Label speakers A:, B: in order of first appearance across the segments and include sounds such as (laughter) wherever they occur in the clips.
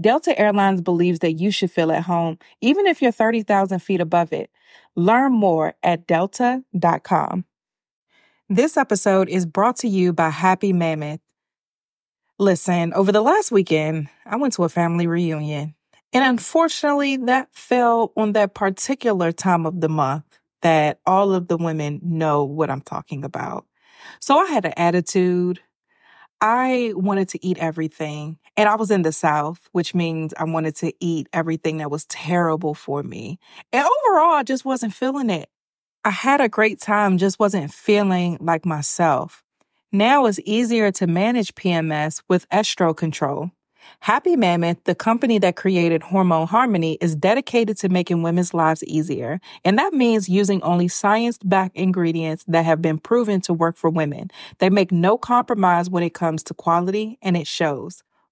A: Delta Airlines believes that you should feel at home, even if you're 30,000 feet above it. Learn more at delta.com. This episode is brought to you by Happy Mammoth. Listen, over the last weekend, I went to a family reunion. And unfortunately, that fell on that particular time of the month that all of the women know what I'm talking about. So I had an attitude. I wanted to eat everything. And I was in the South, which means I wanted to eat everything that was terrible for me. And overall, I just wasn't feeling it. I had a great time, just wasn't feeling like myself. Now it's easier to manage PMS with estro control. Happy Mammoth, the company that created Hormone Harmony, is dedicated to making women's lives easier. And that means using only science backed ingredients that have been proven to work for women. They make no compromise when it comes to quality, and it shows.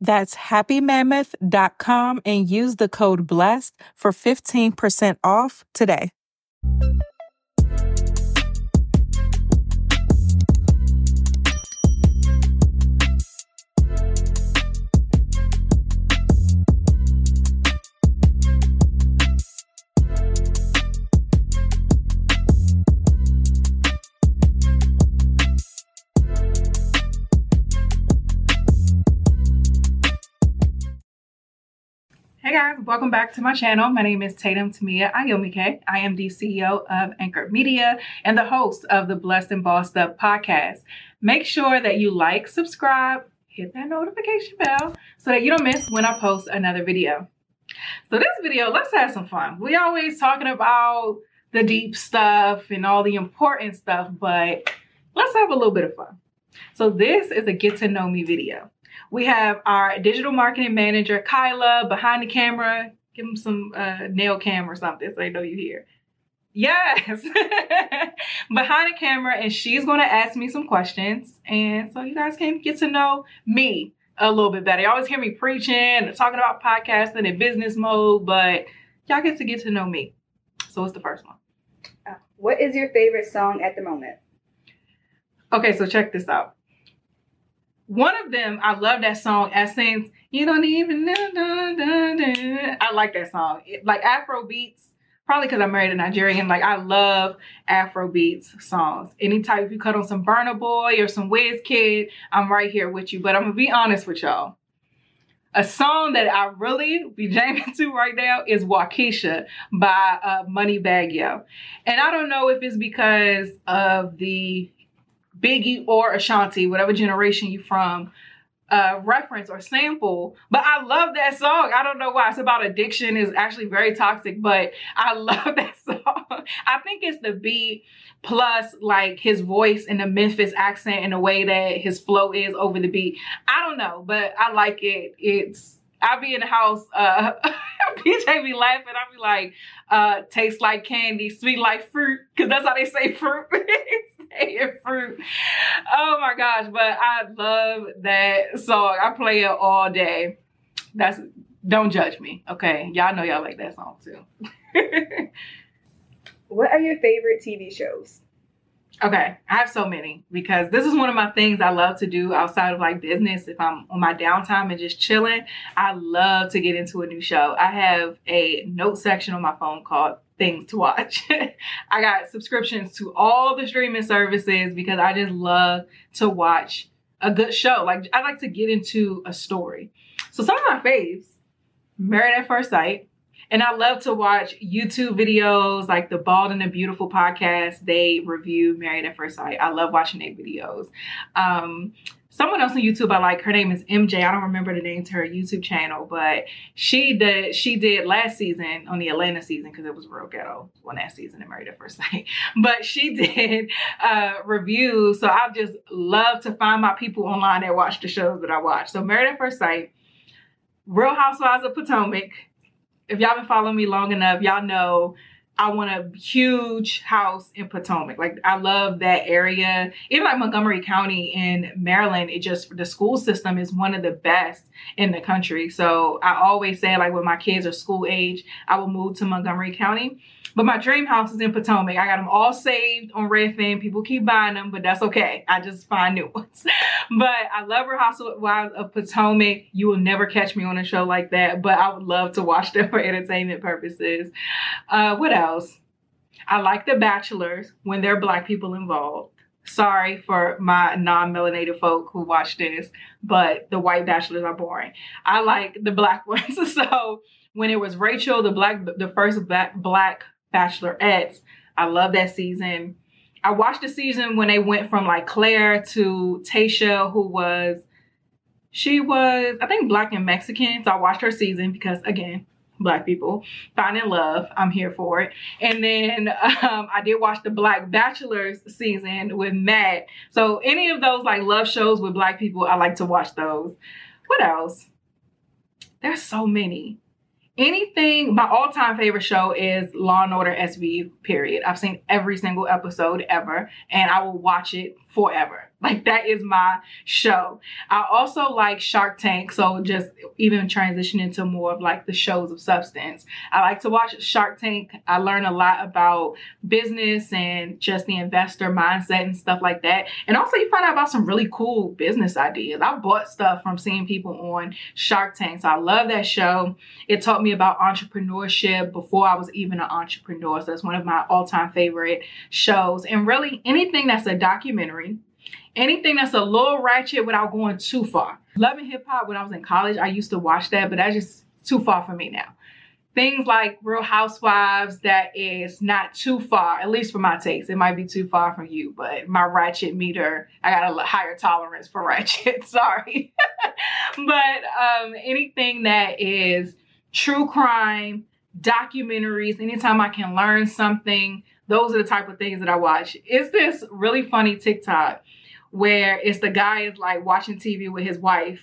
A: That's happymammoth.com and use the code BLESSED for 15% off today. Welcome back to my channel. My name is Tatum Temia Ayomike. I am the CEO of Anchor Media and the host of the Blessed and Bossed Up podcast. Make sure that you like, subscribe, hit that notification bell so that you don't miss when I post another video. So this video, let's have some fun. We always talking about the deep stuff and all the important stuff, but let's have a little bit of fun. So this is a get to know me video. We have our digital marketing manager, Kyla, behind the camera. Give them some uh, nail cam or something so they know you're here. Yes, (laughs) behind the camera, and she's going to ask me some questions. And so you guys can get to know me a little bit better. You always hear me preaching and talking about podcasting in business mode, but y'all get to get to know me. So what's the first one?
B: Uh, what is your favorite song at the moment?
A: Okay, so check this out. One of them, I love that song, Essence. You don't even know. I like that song. It, like Afro beats, probably because I'm married a Nigerian. Like I love Afro beats songs. Anytime if you cut on some Burna Boy or some Wizkid, I'm right here with you. But I'm gonna be honest with y'all. A song that I really be jamming (laughs) to right now is Wockesha by uh, Moneybagg Yo. And I don't know if it's because of the Biggie or Ashanti, whatever generation you from, uh, reference or sample. But I love that song. I don't know why. It's about addiction. It's actually very toxic, but I (laughs) love that song. I think it's the beat plus like his voice and the Memphis accent and the way that his flow is over the beat. I don't know, but I like it. It's I'll be in the house, uh, (laughs) PJ be laughing. I'll be like, uh, tastes like candy, sweet like fruit, because that's how they say fruit. (laughs) (laughs) saying fruit. Oh my gosh, but I love that song. I play it all day. That's don't judge me, okay? Y'all know y'all like that song too. (laughs)
B: what are your favorite TV shows?
A: Okay, I have so many because this is one of my things I love to do outside of like business. If I'm on my downtime and just chilling, I love to get into a new show. I have a note section on my phone called things to watch. (laughs) I got subscriptions to all the streaming services because I just love to watch a good show. Like I like to get into a story. So some of my faves, Married at First Sight, and I love to watch YouTube videos like the Bald and the Beautiful podcast. They review Married at First Sight. I love watching their videos. Um, someone else on YouTube I like. Her name is MJ. I don't remember the name to her YouTube channel, but she did she did last season on the Atlanta season because it was real ghetto one that season and Married at First (laughs) Sight. But she did uh, reviews, so I just love to find my people online that watch the shows that I watch. So Married at First Sight, Real Housewives of Potomac if y'all been following me long enough, y'all know I want a huge house in Potomac. Like I love that area. Even like Montgomery County in Maryland, it just the school system is one of the best in the country. So I always say like when my kids are school age, I will move to Montgomery County but my dream house is in Potomac. I got them all saved on Redfin. People keep buying them, but that's okay. I just find new ones. (laughs) but I love Real Housewives of Potomac. You will never catch me on a show like that, but I would love to watch (laughs) them for entertainment purposes. Uh, what else? I like The Bachelors when there are black people involved. Sorry for my non-melanated folk who watch this, but the white bachelors are boring. I like the black (laughs) ones. so when it was Rachel, the black, the first black, black Bachelorettes. I love that season. I watched the season when they went from like Clare to Tayshia, who was, she was, I think, black and Mexican. So I watched her season because, again, black people finding love. I'm here for it. And then (laughs) um, I did watch the Black Bachelors season with Matt. So any of those like love shows with black people, I like to watch those. What else? There's so many anything my all-time favorite show is law and order sv period. I've seen every single episode ever and i will watch it forever like that is my show. I also like Shark Tank, so just even transition into more of like the shows of substance. I like to watch Shark Tank. I learn a lot about business and just the investor mindset and stuff like that. And also you find out about some really cool business ideas. I bought stuff from seeing people on Shark Tank. So I love that show. It taught me about entrepreneurship before I was even an entrepreneur. So that's one of my all-time favorite shows. And really anything that's a documentary anything that's a little ratchet without going too far. Loving hip hop when I was in college, I used to watch that, but that's just too far for me now. Things like Real Housewives that is not too far, at least for my taste. It might be too far from you, but my ratchet meter, I got a higher tolerance for (laughs) ratchet. Sorry. (laughs) but um, anything that is true crime, documentaries, anytime I can learn something, those are the type of things that I watch. Is this really funny TikTok where it's the guy is like watching TV with his wife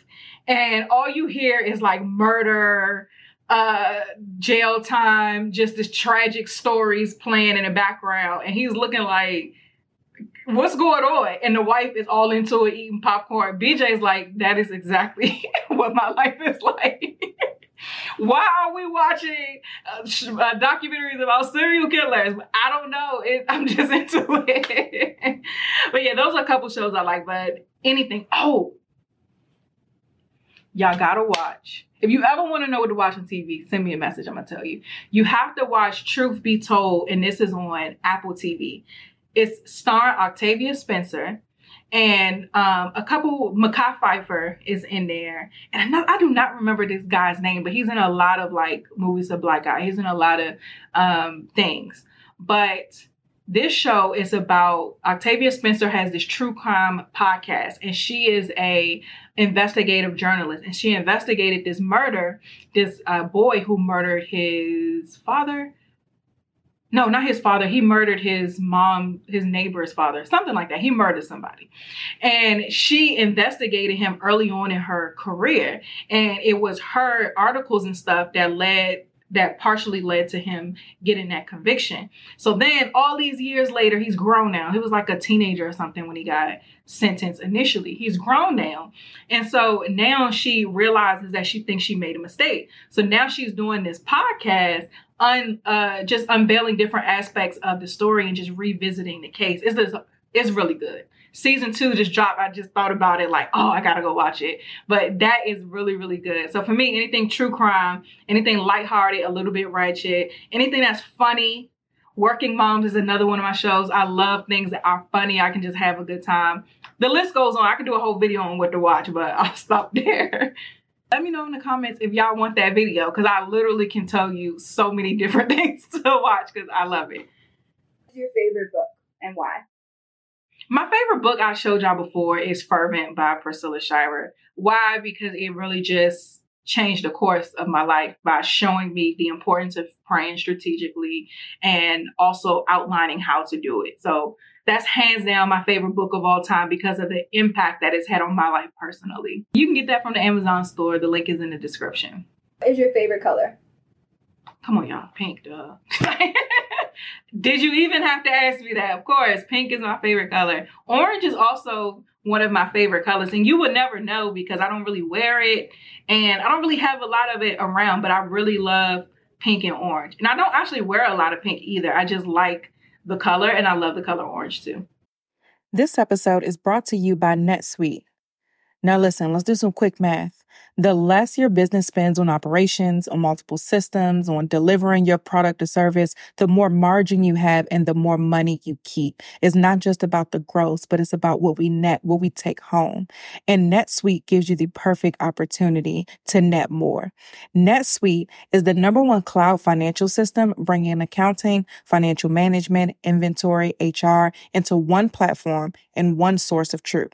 A: and all you hear is like murder, uh, jail time, just this tragic stories playing in the background. And he's looking like, what's going on? And the wife is all into it, eating popcorn. BJ's like, that is exactly (laughs) what my life is like. (laughs) Why are we watching uh, uh, documentaries about serial killers? I don't know. It, (laughs) I'm just into it. but yeah, those are a couple shows I like. But anything. Oh, y'all gotta watch. If you ever want to know what to watch on TV, send me a message. I'm gonna tell you. You have to watch Truth Be Told, and this is on Apple TV. It's starring Octavia Spencer and um, a couple Mekhi Phifer is in there, and I, know, I do not remember this guy's name, but he's in a lot of like movies. of black guy, he's in a lot of um, things. But this show is about Octavia Spencer has this true crime podcast, and she is a investigative journalist, and she investigated this murder, this uh, boy who murdered his father
C: no, not his father. He murdered his mom, his neighbor's father, something like that. He murdered somebody. And she investigated him early on in her career. And it was her articles and stuff that led that partially led to him getting that conviction. So then all these years later, he's grown now. He was like a teenager or something when he got sentenced initially. He's grown now. And so now she realizes that she thinks she made a mistake. So now she's doing this podcast un uh just unveiling different aspects of the story and just revisiting the case. It's just, it's really good. Season two just dropped. I just thought about it like, oh, I gotta go watch it. But that is really, really good. So for me, anything true crime, anything lighthearted, a little bit ratchet, anything that's funny. Working Moms is another one of my shows. I love things that are funny. I can just have a good time. The list goes on. I can do a whole video on what to watch, but (laughs) I'll stop there. (laughs) Let me know in the comments if y'all want that video because I literally can tell you so many (laughs) different things to watch because I love it.
B: What's your favorite book and why?
C: My favorite book I showed y'all before is Fervent by Priscilla Shirer. Why? Because it really just changed the course of my life by showing me the importance of praying strategically and also outlining how to do it. So that's hands down my favorite book of all time because of the impact that it's had on my life personally. You can get that from the Amazon store. The link is in the description.
B: What is your favorite color?
C: Come on, y'all. Pink, duh. (laughs) Did you even have to ask me that? Of course, pink is my favorite color. Orange is also one of my favorite colors, and you would never know because I don't really wear it and I don't really have a lot of it around, but I really love pink and orange. And I don't actually wear a lot of pink either. I just like the color, and I love the color orange too.
A: This episode is brought to you by NetSuite. Now, listen, let's do some quick math. The less your business spends on operations, on multiple systems, on delivering your product or service, the more margin you have and the more money you keep. It's not just about the gross, but it's about what we net, what we take home. And NetSuite gives you the perfect opportunity to net more. NetSuite is the number one cloud financial system bringing accounting, financial management, inventory, HR into one platform and one source of truth.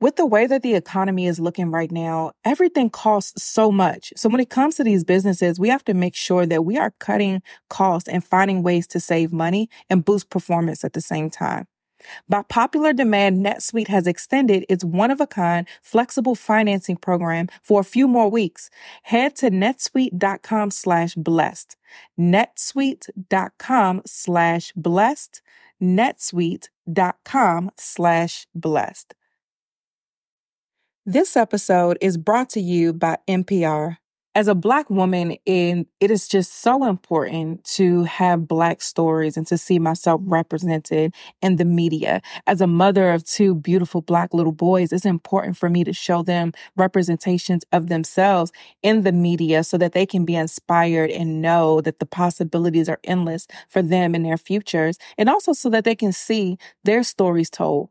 A: with the way that the economy is looking right now, everything costs so much. So when it comes to these businesses, we have to make sure that we are cutting costs and finding ways to save money and boost performance at the same time. By popular demand, NetSuite has extended its one of a kind flexible financing program for a few more weeks. Head to netsuite.com slash blessed. netsuite.com slash blessed. netsuite.com slash blessed. This episode is brought to you by NPR. As a Black woman, it is just so important to have Black stories and to see myself represented in the media. As a mother of two beautiful Black little boys, it's important for me to show them representations of themselves in the media so that they can be inspired and know that the possibilities are endless for them and their futures, and also so that they can see their stories told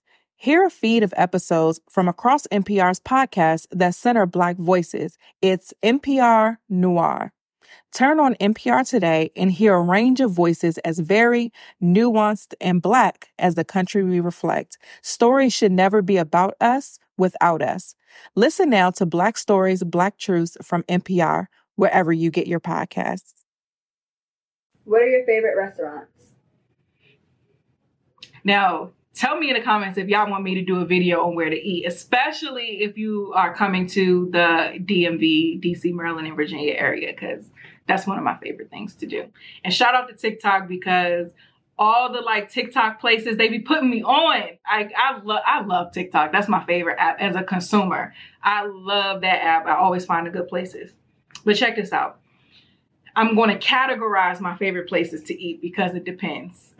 A: Hear a feed of episodes from across NPR's podcasts that center Black voices. It's NPR Noir.
D: Turn on NPR today and hear a range of voices as varied, nuanced, and Black as the country we reflect. Stories should never be about us without us. Listen now to Black Stories, Black Truths from NPR, wherever you get your podcasts.
B: What are your favorite restaurants?
A: Now, tell me in the comments if y'all want me to do a video on where to eat, especially if you are coming to the DMV, DC, Maryland, and Virginia area, because that's one of my favorite things to do. And shout out to TikTok because all the like TikTok places they be putting me on. I I love I love TikTok. That's my favorite app as a consumer. I love that app. I always find the good places. But check this out. I'm going to categorize my favorite places to eat because it depends. (laughs)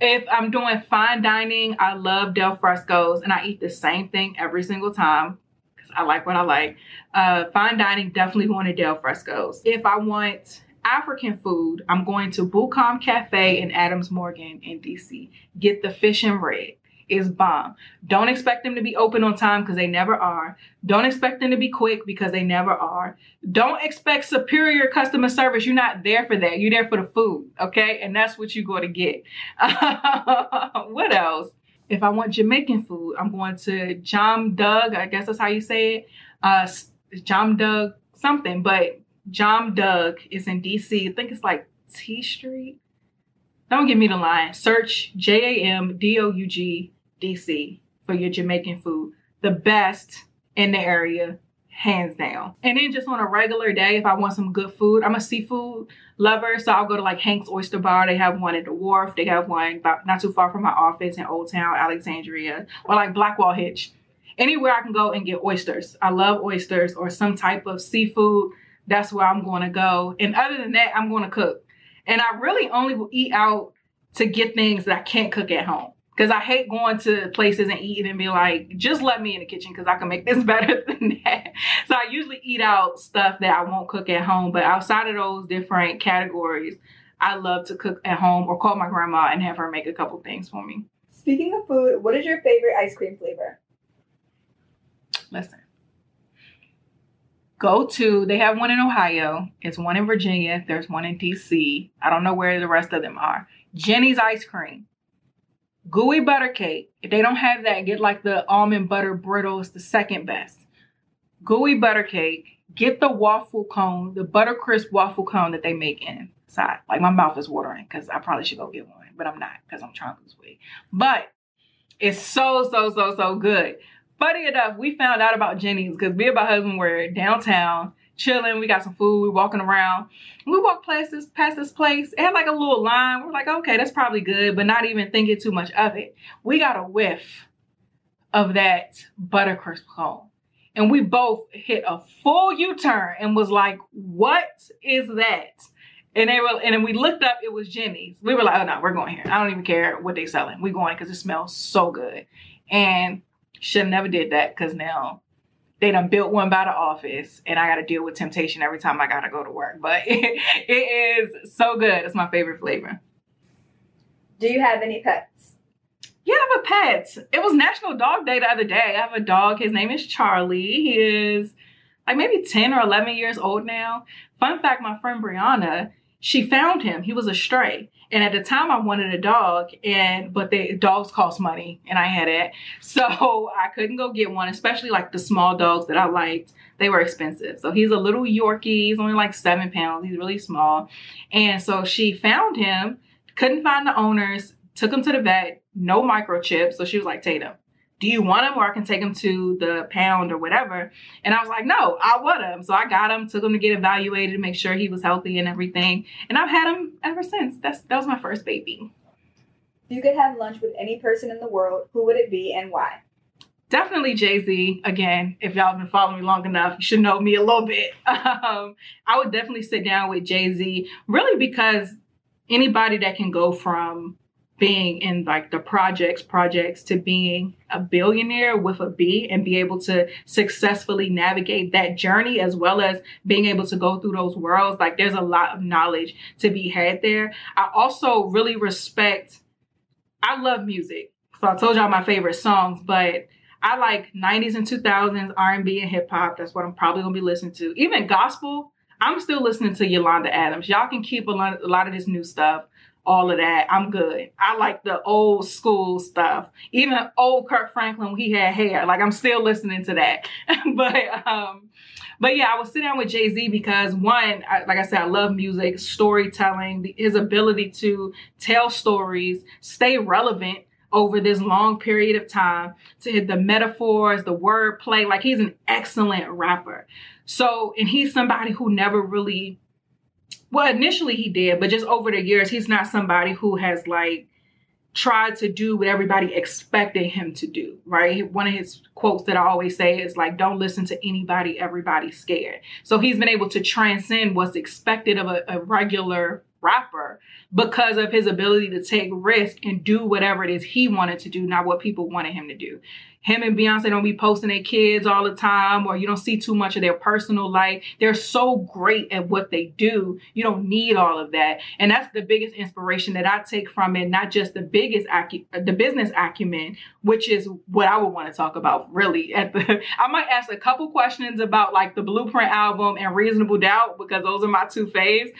A: if I'm doing fine dining, I love Del Fresco's and I eat the same thing every single time because I like what I like. Uh, fine dining, definitely going to Del Fresco's. If I want African food, I'm going to Bukom Cafe in Adams Morgan in DC. Get the fish and red is bomb. Don't expect them to be open on time because they never are. Don't expect them to be quick because they never are. Don't expect superior customer service. You're not there for that. You're there for the food, okay? And that's what you're going to get. (laughs) what else? If I want Jamaican food, I'm going to Jam Doug. I guess that's how you say it. Uh, Jam Doug something, but Jam Doug is in DC. I think it's like T Street. Don't give me the line. Search J A M D O U G DC for your Jamaican food. The best in the area, hands down. And then just on a regular day, if I want some good food, I'm a seafood lover. So I'll go to like Hank's Oyster Bar. They have one at the wharf. They have one not too far from my office in Old Town, Alexandria, or like Blackwall Hitch. Anywhere I can go and get oysters. I love oysters or some type of seafood. That's where I'm going to go. And other than that, I'm going to cook. And I really only will eat out to get things that I can't cook at home because I hate going to places and eating and be like, just let me in the kitchen because I can make this (laughs) better than that. So I usually eat out stuff that I won't cook at home. But outside of those different categories, I love to cook at home or call my grandma and have her make a couple things for me.
B: Speaking of food, what is your favorite ice cream flavor?
A: Listen. Go to, they have one in Ohio. It's one in Virginia. There's one in DC. I don't know where the rest of them are. Jeni's ice cream gooey butter cake. If they don't have that, get like the almond butter brittle. It's the second best. Gooey butter cake. Get the waffle cone, the butter crisp waffle cone that they make inside. Like my mouth is watering because I probably should go get one, but I'm not because I'm trying to lose weight. But it's so, so, so, so good. Funny enough, we found out about Jeni's because me and my husband were downtown chilling. We got some food. We're walking around. We walked past this past this place. It had like a little line. We're like, okay, that's probably good, but not even thinking too much of it. We got a whiff of that buttercrisp cone. And we both hit a full U-turn and was like, what is that? And they were, and then we looked up, it was Jeni's. We were like, oh no, we're going here. I don't even care what they selling. We're going because it smells so good. And should never did that because now they done built one by the office and I got to deal with temptation every time I got to go to work. But it, (laughs) it is so good. It's my favorite flavor.
B: Do you have any pets?
A: Yeah, I have a pet. It was National Dog Day the other day. I have a dog. His name is Charlie. He is like maybe 10 or 11 years old now. Fun fact my friend Brianna, she found him. He was a stray. And at the time I wanted a dog and but the dogs cost money and I had it. (laughs) So I couldn't go get one, especially like the small dogs that I liked. They were expensive. So he's a little Yorkie. He's only like seven pounds. He's really small. And so she found him, couldn't find the owners, took him to the vet, no microchip. So she was like, Tatum, do you want him or I can take him to the pound or whatever? And I was like, no, I want him. So I got him, took him to get evaluated to make sure he was healthy and everything. And I've had him ever since. That's that was my first baby.
B: If you could have lunch with any person in the world, who would it be and why?
A: Definitely Jay Z. Again, if y'all have been following me long enough, you should know me a little bit. (laughs) Um, I would definitely sit down with Jay Z, really because anybody that can go from being in like the projects projects to being a billionaire with a B and be able to successfully navigate that journey as well as being able to go through those worlds. Like there's a lot of knowledge to be had there. I also really respect i love music. So i told y'all my favorite songs but i like 90s and 2000s r&b and hip-hop that's what i'm probably going to be listening to. Even gospel I'm still listening to Yolanda Adams. Y'all can keep a lot of this new stuff, all of that. I'm good. I like the old school stuff. Even old Kirk Franklin he had hair. Like I'm still listening to that. (laughs) but um but yeah, I was sitting down with Jay Z because one, I, like I said, I love music, storytelling, his ability to tell stories, stay relevant over this long period of time to hit the metaphors, the wordplay. Like he's an excellent rapper. So, and he's somebody who never really, well, initially he did, but just over the years, he's not somebody who has like tried to do what everybody expected him to do, right? One of his quotes that I always say is like, don't listen to anybody, everybody's scared. So he's been able to transcend what's expected of a, a regular rapper because of his ability to take risk and do whatever it is he wanted to do, not what people wanted him to do. Him and Beyonce don't be posting their kids all the time, or you don't see too much of their personal life. They're so great at what they do. You don't need all of that. And that's the biggest inspiration that I take from it, not just the biggest acu- the business acumen, which is what I would want to talk about really. (laughs) At the I might ask a couple questions about like the Blueprint album and Reasonable Doubt because those are my two faves.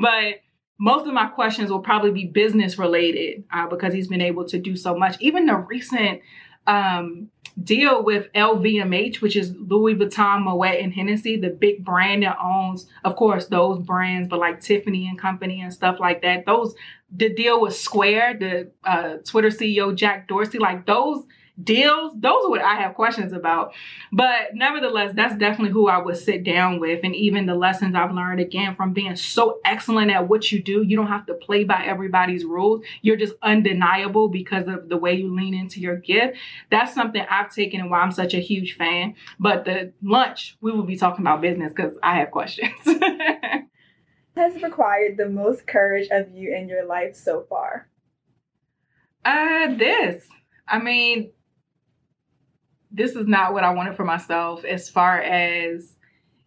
A: But most of my questions will probably be business related uh, because he's been able to do so much. Even the recent um, deal with LVMH, which is Louis Vuitton, Moet, and Hennessy, the big brand that owns, of course, those brands, but like Tiffany and Company and stuff like that. Those the deal with Square, the uh, Twitter CEO Jack Dorsey, like those deals, those are what I have questions about. But nevertheless, that's definitely who I would sit down with. And even the lessons I've learned again from being so excellent at what you do, you don't have to play by everybody's rules. You're just undeniable because of the way you lean into your gift. That's something I've taken and why I'm such a huge fan. But the lunch, we will be talking about business because I have questions. (laughs)
B: has required the most courage of you in your life so far?
A: Uh, this. I mean, this is not what I wanted for myself as far as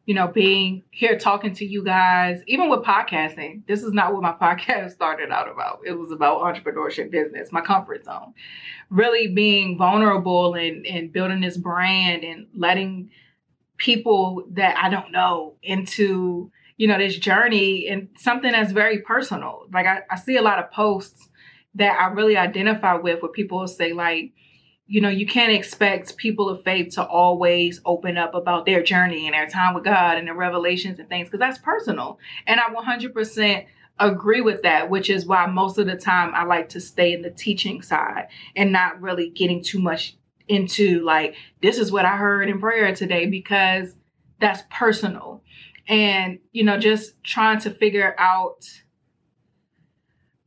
A: you know being here talking to you guys even with podcasting. This is not what my (laughs) podcast started out about. It was about entrepreneurship business my comfort zone. Really being vulnerable and and building this brand and letting people that I don't know into you know this journey and something that's very personal. Like I, I see a lot of posts that I really identify with where people say like you know, you can't expect people of faith to always open up about their journey and their time with God and their revelations and things because that's personal. And I 100% agree with that, which is why most of the time I like to stay in the teaching side and not really getting too much into like, this is what I heard in prayer today because that's personal. And, you know, just trying to figure out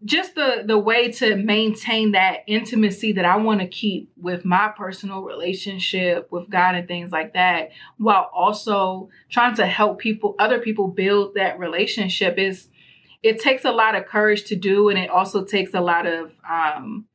A: just the the way to maintain that intimacy that I want to keep with my personal relationship with God and things like that while also trying to help people other people build that relationship is it takes a lot of courage to do and it also takes a lot of um,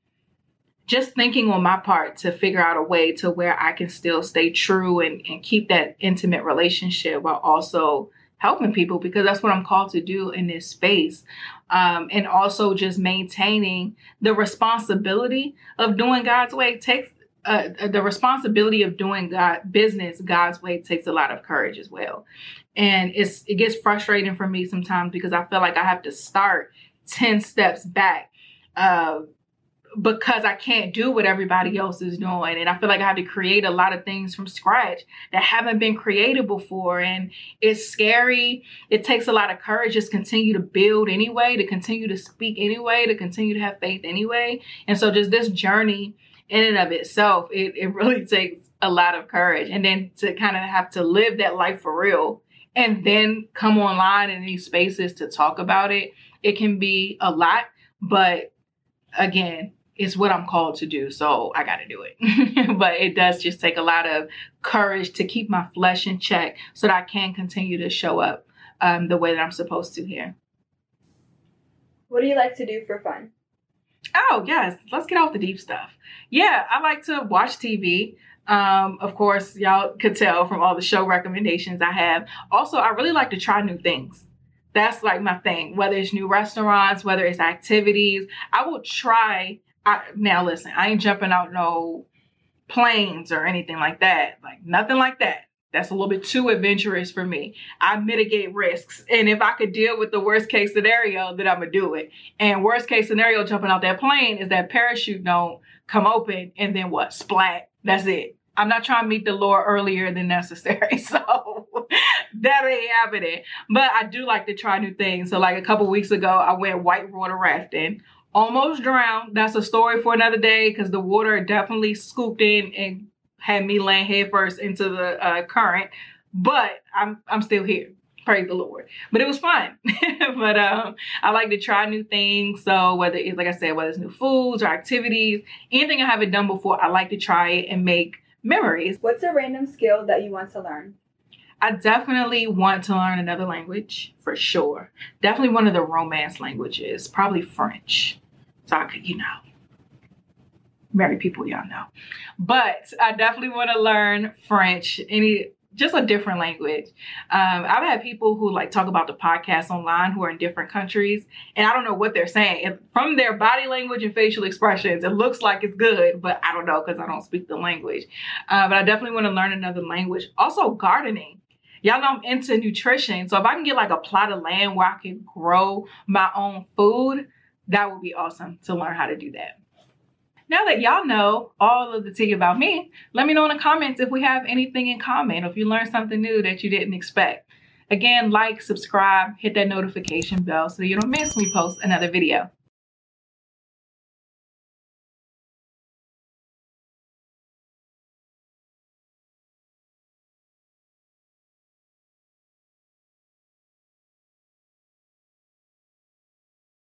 A: just thinking on my part to figure out a way to where I can still stay true and, and keep that intimate relationship while also helping people because that's what I'm called to do in this space. Um, and also just maintaining the responsibility of doing God's way takes uh, the responsibility of doing God business God's way takes a lot of courage as well. And it's it gets frustrating for me sometimes because I feel like I have to start 10 steps back uh, because I can't do what everybody else is doing. And I feel like I have to create a lot of things from scratch that haven't been created before. And it's scary. It takes a lot of courage just continue to build anyway, to continue to speak anyway, to continue to have faith anyway. And so just this journey in and of itself, it, it (laughs) really takes a lot of courage. And then to kind of have to live that life for real and then come online in these spaces to talk about it, it can be a lot. But again, it's what I'm called to do, so I got to do it. (laughs) but it does just take a lot of courage to keep my flesh in check so that I can continue to show up um, the way that I'm supposed to here.
B: What do you like to do for fun?
A: Oh, yes. Let's get off the deep stuff. Yeah, I like to watch TV. Um, of course, y'all could tell from all the show recommendations I have. Also, I really like to try new things. That's like my thing, whether it's new restaurants, whether it's activities. I will try I, now listen, I ain't jumping out no planes or anything like that. Like nothing like that. That's a little bit too adventurous for me. I mitigate risks. And if I could deal with the worst case scenario, then I'm gonna do it. And worst case scenario jumping out that plane is that parachute don't come open and then what? Splat. That's it. I'm not trying to meet the Lord earlier than necessary. (laughs) So that ain't happening. But I do like to try new things. So like a couple weeks ago, I went whitewater rafting. Almost drowned. That's a story for another day because the water definitely scooped in and had me laying headfirst into the uh, current. But I'm I'm still here. Praise the Lord. But it was fun. (laughs) but um, I like to try new things. So whether it's like I said, whether it's new foods or activities, anything I haven't done before, I like to try it and make memories.
B: What's a random skill that you want to learn?
A: I definitely want to learn another language for sure. Definitely one of the romance languages, probably French. So I could, you know, marry people y'all know. But I definitely want to learn French. Any just a different language. Um, I've had people who like talk about the podcast online who are in different countries, and I don't know what they're saying. And from their body language and facial expressions, it looks like it's good, but I don't know because I don't speak the language. Uh, but I definitely want to learn another language. Also, gardening. Y'all know I'm into nutrition, so if I can get like a plot of land where I can grow my own food, that would be awesome to learn how to do that. Now that y'all know all of the tea about me, let me know in the comments if we have anything in common or if you learned something new that you didn't expect. Again, like, subscribe, hit that notification bell so you don't miss me post another video.